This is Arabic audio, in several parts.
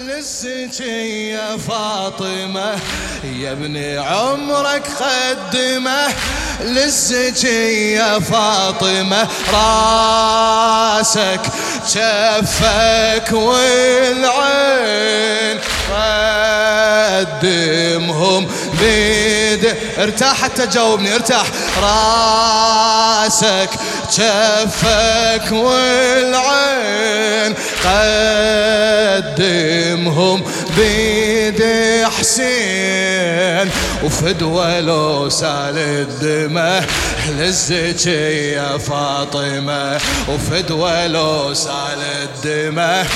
للزكي يا فاطمة يا ابن عمرك قدمه للزكي يا فاطمة راسك شفك والعين قدمهم. بيد ارتاح حتى جاوبني ارتاح. راسك شفك والعين قدمهم بيد حسين. وفدوى لو سال الدمه للزكي يا فاطمة. وفدوى لو سال الدمه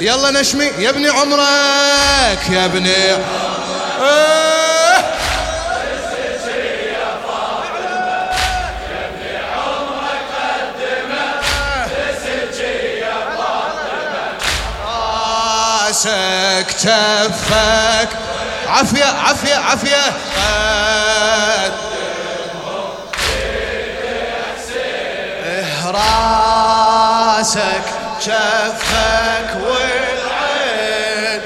يلا نشمي. يا ابني عمرك يا ابني عمرك. راسك كفك عافية عافية عافية. راسك كفك والعين.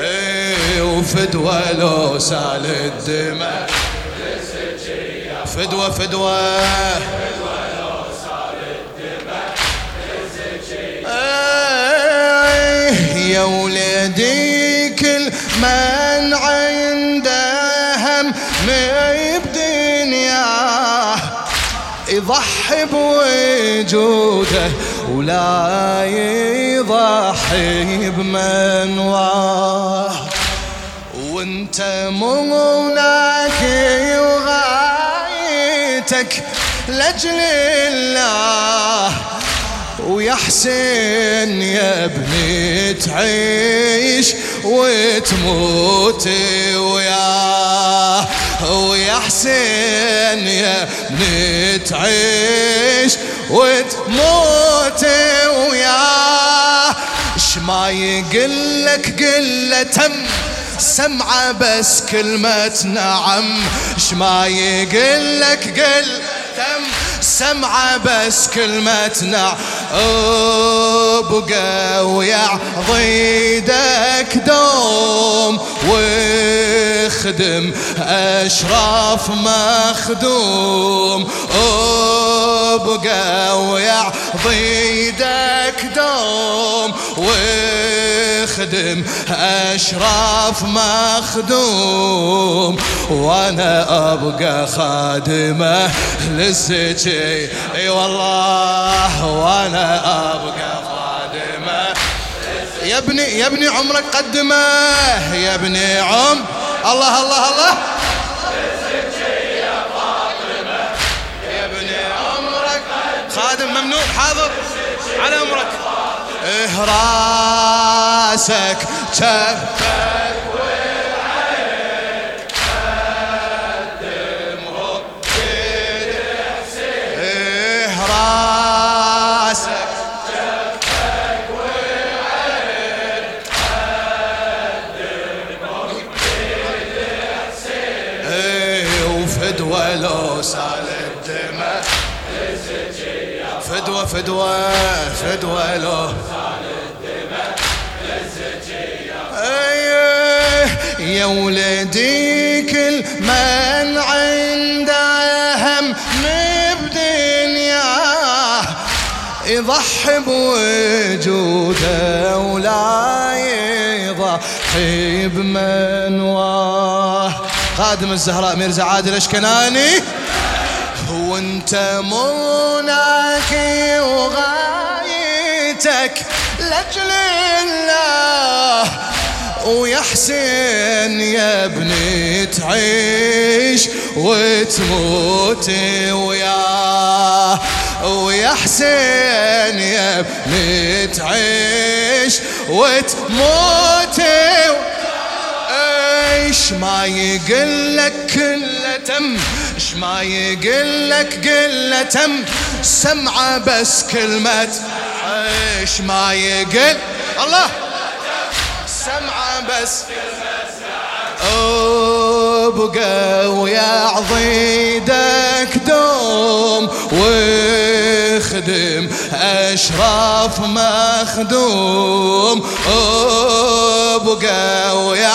إيه، وفدوى لو سال الدماء. فدوى فدوى يضحي بوجوده ولا يضحي بمنواه وانت مناك وغايتك لأجل الله. ويا حسين يا ابني تعيش وتموت وياه ويا حسين يا ابني تعيش وتموت وياه اش ما يقلك قلة تم سمعة بس كلمة نعم. اش ما يقلك قل تم سمعة بس كلمة نعم. ابقى ويا ضيدك دوم واخدم أشراف مخدوم. ابقى ويا ضيدك دوم واخدم أشراف مخدوم. وأنا أبقى خادمه للسجي. أي والله وأنا ابقى خادمة. يا ابني يا ابني عمرك قدمه. يا ابني عم. الله الله الله. خادم ممنوع. حاضر. على امرك إيه راسك فدوى فدوى فدوى لو سال الدماء يا ولدي كل من عنده هم بدنياه يضحي بوجوده ولا يضحي بمنواه خادم الزهراء ميرزا عادل أشكناني. وانت مناكي وغايتك لأجل الله. ويا حسين يا ابني تعيش وتموت وياه. ويا حسين يا ابني تعيش وتموت إيش ما يقلك كله تم إيش ما يقلك قلة تم سمعة بس كلمة إيش ما يقل الله. سمعة بس. أبقى ويا عضيدك دوم واخدم أشرف مخدوم. أبقى ويا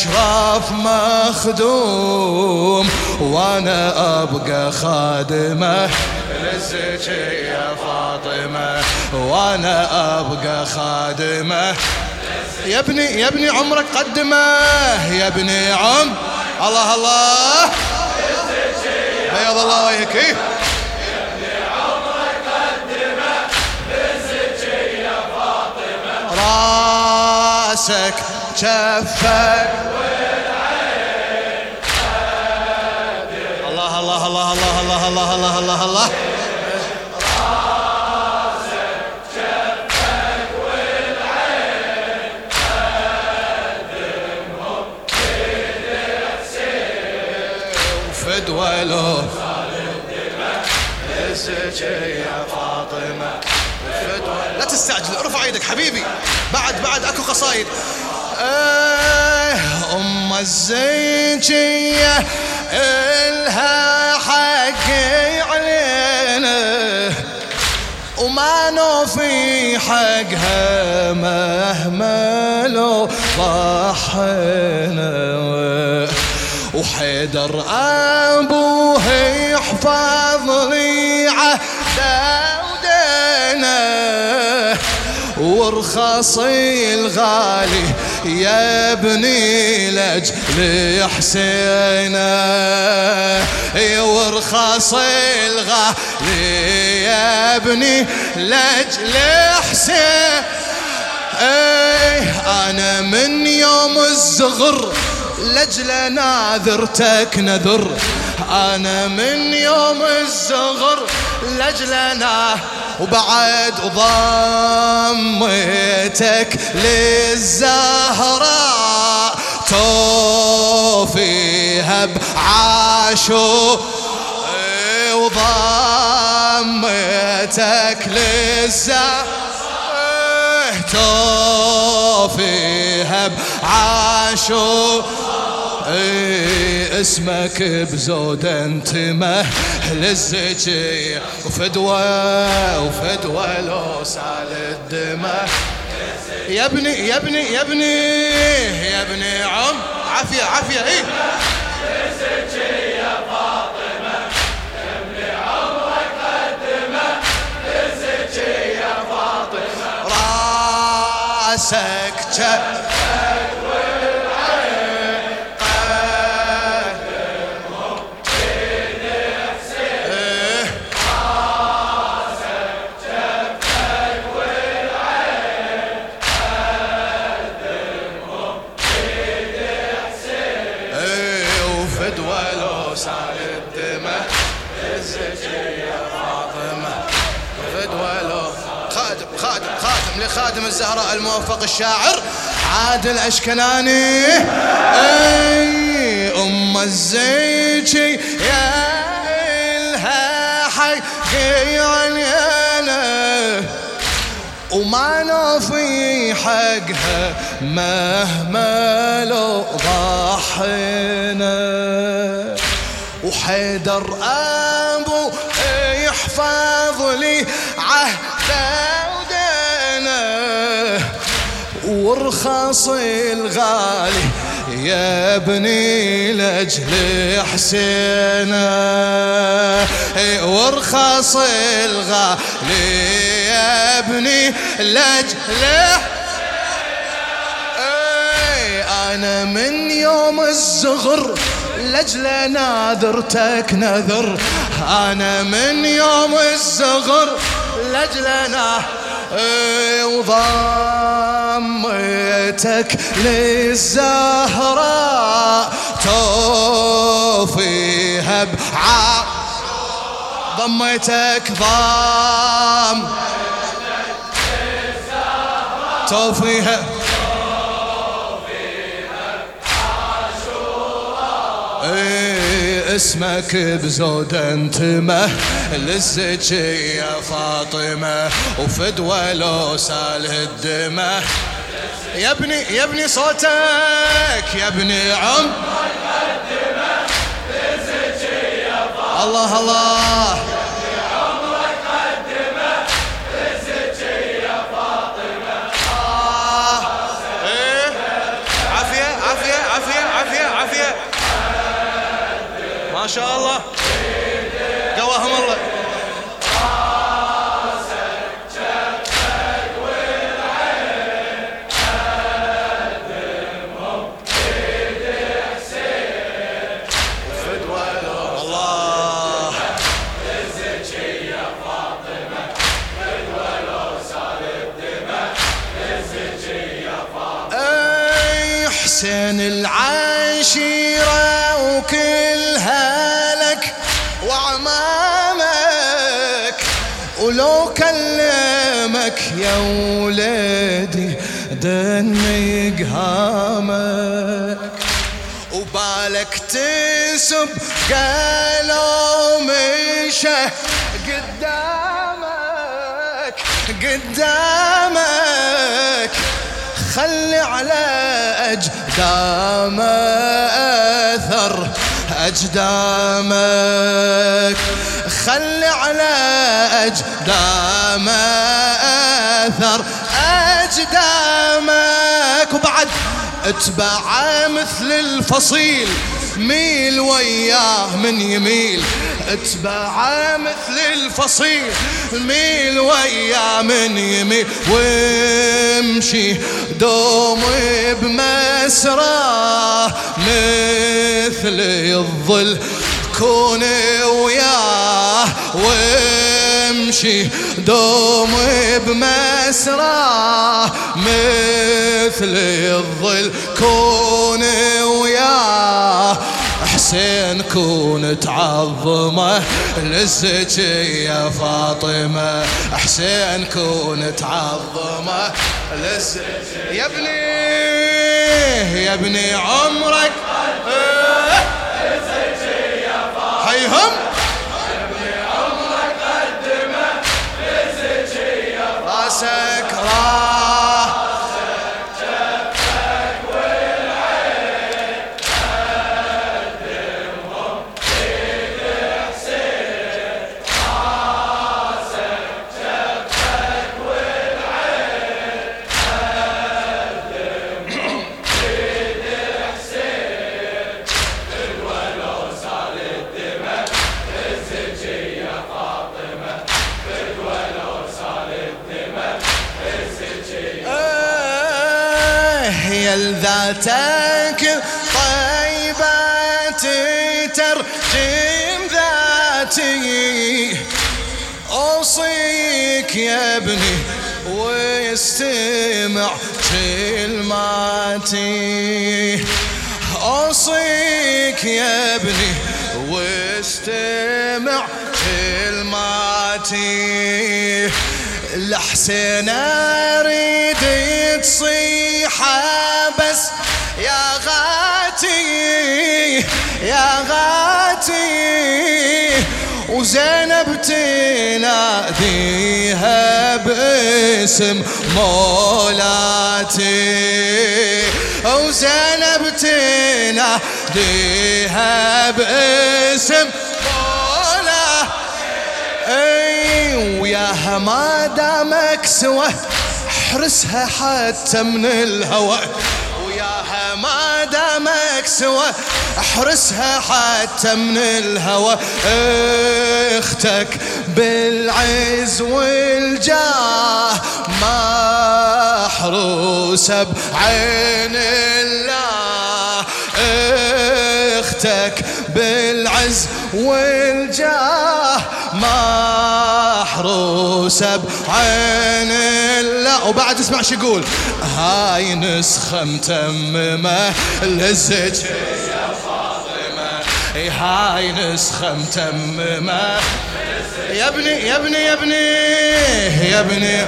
أشرف مخدوم وأنا أبقى خادمة. لزك يا فاطمة. وأنا أبقى خادمة. يا ابني يا ابني عمرك قدمة. يا ابني عم. الله الله. بيض الله وجهك. رأسك كفك الله الله الله الله الله الله الله الله الله. يا فاطمه لا تستعجل ارفع يدك حبيبي. بعد بعد اكو قصايد. آه أم الزيجيه إلها حق علينا. وما نوفي حقها مهما لو ضحينا وحيدر أبوه يحفظ لي ودينه ورخصي الغالي يا ابني لأجل حسينا ورخصي الغالي يا ابني لأجل حسين. إيه أنا من يوم الزغر لجل ناذرتك نذر. أنا من يوم الزغر لجلنا وبعد ضميتك للزهراء توفيها بعاشو وضميتك للزهراء توفيها بعاشو. اي اسمك بزود انتمه للزكي وفدوى وفدوى لو سال الدمه يا ابني يا ابني يا ابني يا ابني عم عافية عافية اي يا فاطمه عمرك قدمه فاطمه راسك الشاعر عادل أشكناني أي أم الزيجي يا إلها حقي علينا. وما نوفي حقها مهما لو ضحينا وحيدر أبو يحفظ لي عهده. وارخص الغالي يا ابني لأجل حسينا. وارخص الغالي يا ابني لأجل أنا من يوم الزغر لأجل ناذرتك نذر. أنا من يوم الزغر لأجل ناذرتك وضميتك للزهراء توفيها بع ضميتك ضم توفيها اسمك بزود انتمه للزكي يا فاطمة وفدوة لو سال الدمة يا ابني يا ابني صوتك يا ابني عم. الله الله. ولدي دني قهامك وبالك تسب قالوا مشى قدامك قدامك. خلي على أجدام أثر أجدامك. خلي على أجدام أثر أجدامك وبعد اتبع مثل الفصيل ميل وياه من يميل. اتبع مثل الفصيل ميل وياه من يميل. وامشي دوم بمسراه مثل الظل كون وياه. وامشي دوم بمسراه مثل الظل كون وياه حسين كون تعظمه. لزك يا فاطمة حسين كون تعظمه. لزك يا ابني يا ابني عمرك. حيهم راسك يا ذاتك طيبات ترجم ذاتي. أوصيك يا ابني واستمع كلماتي. أوصيك يا ابني واستمع كلماتي. الحسين أريد تصيحة يا غاتي وزينب تناديها باسم مولاتي. وزينب تناديها باسم مولاتي. وياها ما دامك سوى احرسها حتى من الهوى دامك سوى احرسها حتى من الهوى. أختك بالعز والجاه محروسه بعين الله. أختك بالعز والجاه محروسه بعين الله. وبعد اسمع شو يقول. هاي نسخة متممة للزج. يا فاطمه هاي نسخة متممة. يا ابني يا ابني يا ابني يا ابني.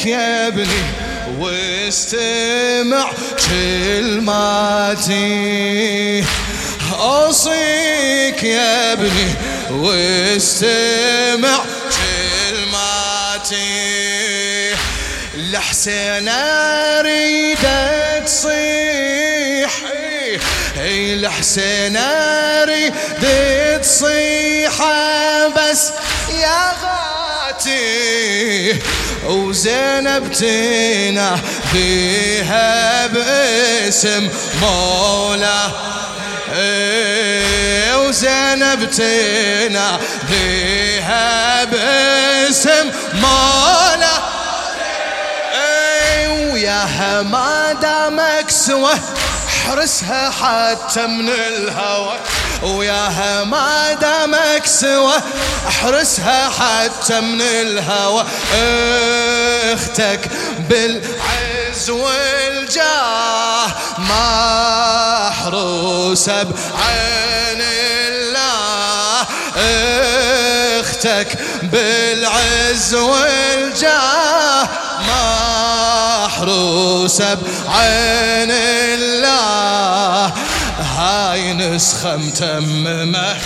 أوصيك يا ابني واستمع كلماتي. أوصيك يا ابني واستمع كلماتي. لحسين اريد تصيح. أي لحسين اريد تصيح. بس يا غاتي وزينب تينا فيها باسم مولا. إيه، وزينب تينا فيها باسم مولا. إيه، وياها ما دامك سوى احرسها حتى من الهوى. وياها ما دامك سوى احرسها حتى من الهوى. أختك بالعز والجاه محروسة بعين الله. أختك بالعز والجاه محروسة بعين الله نسخة متممة.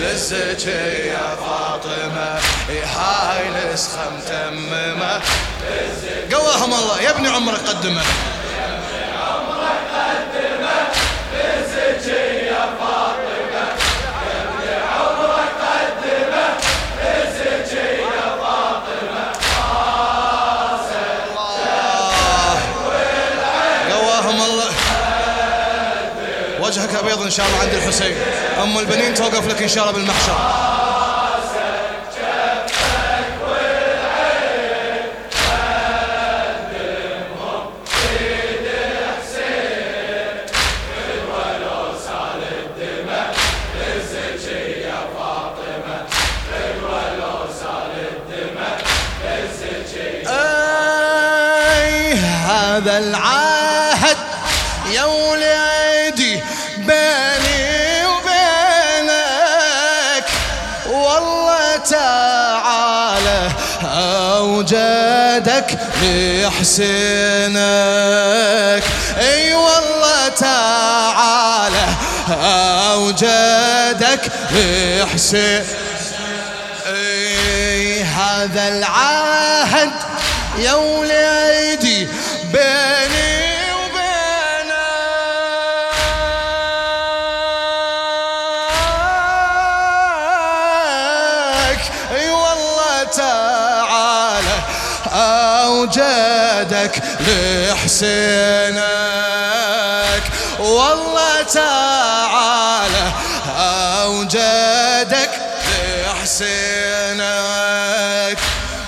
لسك يا فاطمة. هاي نسخة متممة. قواهم الله يا ابني عمرك قدمه. وجهك ابيض إن شاء الله عند الحسين. أم البنين توقف لك إن شاء الله بالمحشر. لحسينك أي والله تعالى أوجدك لحسين. أي هذا العهد يا وليدي بيني وبينك. أي والله تعالى اوجدك لحسينك. والله تعالى اوجدك لحسينك.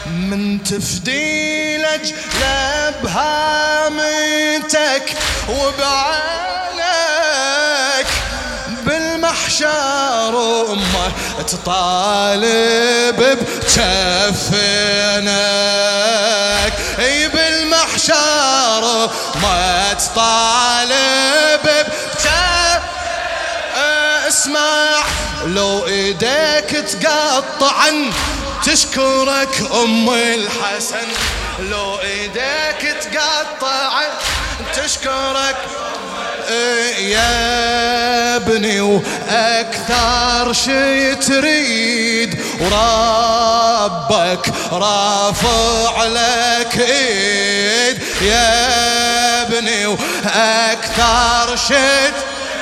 من تفدي لجلب هامتك وبعينك بالمحشر أمة تطالب بجفنك ما تطالب بجفنك اسمع لو إيديك تقطعن تشكرك أم الحسن. لو إيديك تقطع تشكرك يا ابني وأكثر شي تريد. وربك رافع لك إيد. يا ابني وأكثر شي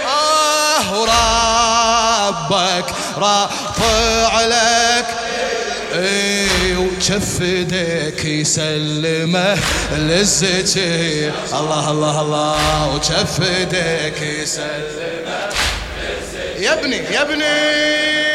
آه وربك رافع لك. إي وشف ايديك يسلمه للزكي الله الله الله وشف ايديك يسلمه يا ابني يا ابني.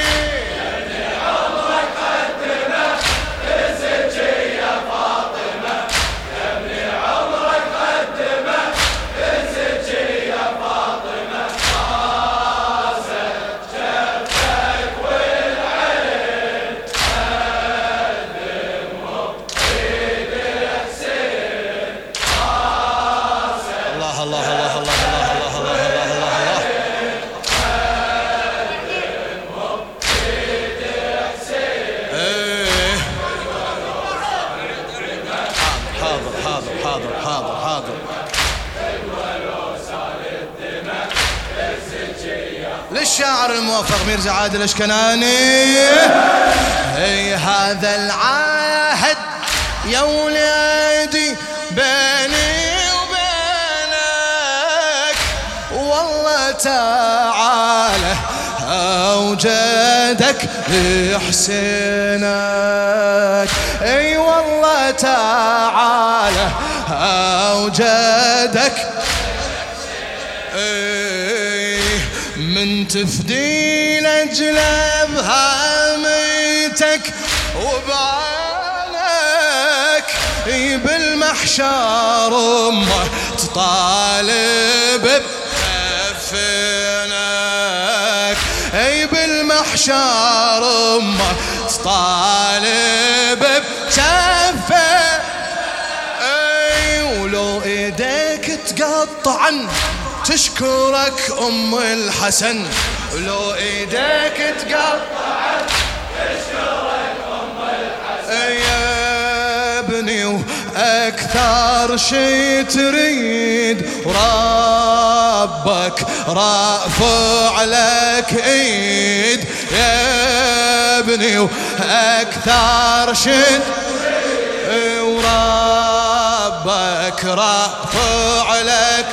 ميرزا عادل أشكناني. اي هذا العهد يا ولادي بيني وبينك. والله تعالى أوجدك بحسينك أي والله تعالى أوجدك. من تفدي بالمحشر أمه تطالب بكفنك أي بالمحشر أمه تطالب بكفه أي ولو إيديك تقطعن تشكرك أم الحسن. لو إيديك تقطعت وأكثر شي تريد. ربك رافع لك إيد. يا ابني وأكثر شي وربك رافع لك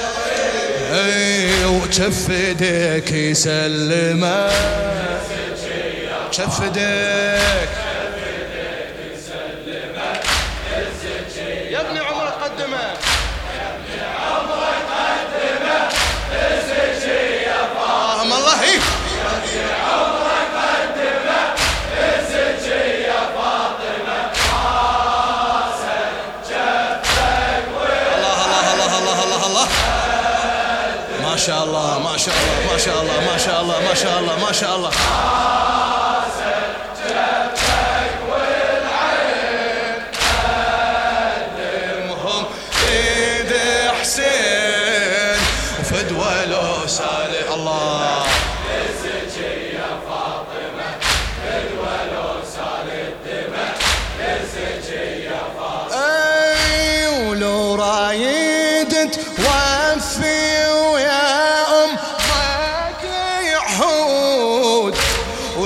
وشف ايديك يسلمك. شف ايديك شاء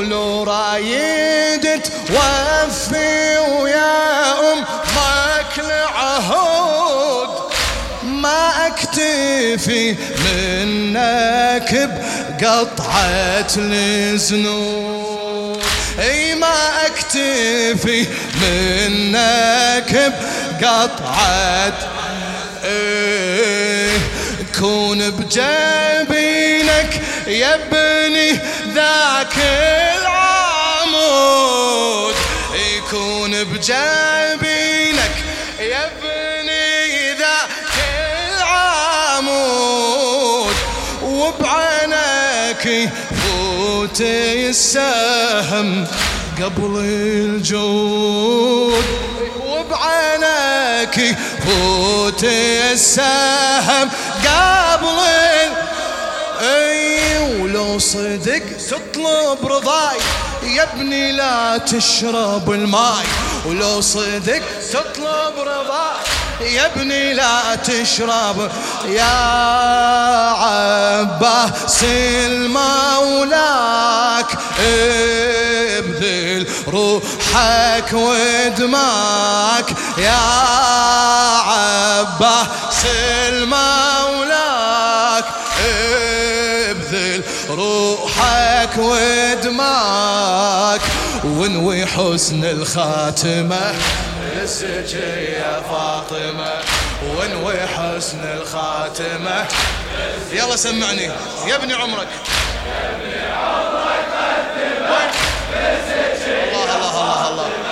ولو رايد توفي ويا أمك العهود ما أكتفي منك بقطعة الزنود أي ما أكتفي منك بقطعة إيه. كون بجبينك يا فوت السهم قبل الجود؟ وبعينك فوت السهم قبل أي ولو صدق تطلب رضاي. يا ابني لا تشرب الماي ولو صدق تطلب رضاي. يا ابني لا تشرب يا عباس المولاك ابذل روحك ودماك. يا عباس المولاك ابذل روحك ودماك. ونوي حسن الخاتمة لسك يا فاطمة ونوي حسن الخاتمة. يلا سمعني يا ابني عمرك. الله الله الله الله.